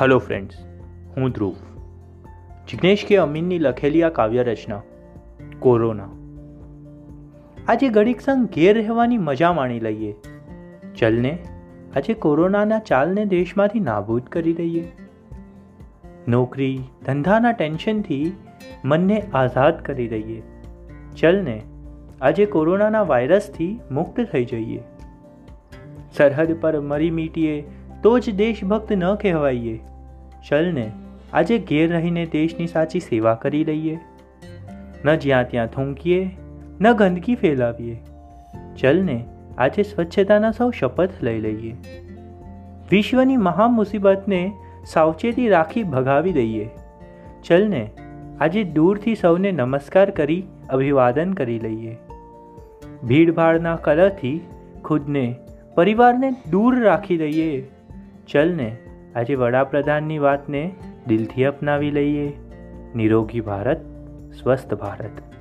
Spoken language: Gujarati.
હલો ફ્રેન્ડ્સ હું ધ્રુવ. જિગ્નેશ કે અમીનની લખેલી આ કાવ્ય રચના કોરોના. આજે ઘડીક સંગ ઘેર રહેવાની મજા માણી લઈએ. ચલને, આજે કોરોનાના ચાલને દેશમાંથી નાબૂદ કરી દઈએ. નોકરી, ધંધાના ટેન્શનથી મનને આઝાદ કરી દઈએ. ચલને, આજે કોરોનાના વાયરસથી મુક્ત થઈ જઈએ. સરહદ પર મરી મીટીએ તો જ દેશભક્ત ન કહેવાઈએ. ચલને આજે ઘેર રહીને દેશની સાચી સેવા કરી લઈએ. ન જ્યાં ત્યાં થૂંકીએ, ન ગંદકી ફેલાવીએ. ચલને આજે સ્વચ્છતાના સૌ શપથ લઈ લઈએ. વિશ્વની મહા મુસીબતને સાવચેતી રાખી ભગાવી દઈએ. ચલને આજે દૂરથી સૌને નમસ્કાર કરી અભિવાદન કરી લઈએ. ભીડભાડના કલરથી ખુદને, પરિવારને દૂર રાખી દઈએ. ચલને આજે વડાપ્રધાનની વાતને દિલથી અપનાવી લઈએ. નિરોગી ભારત સ્વસ્થ ભારત.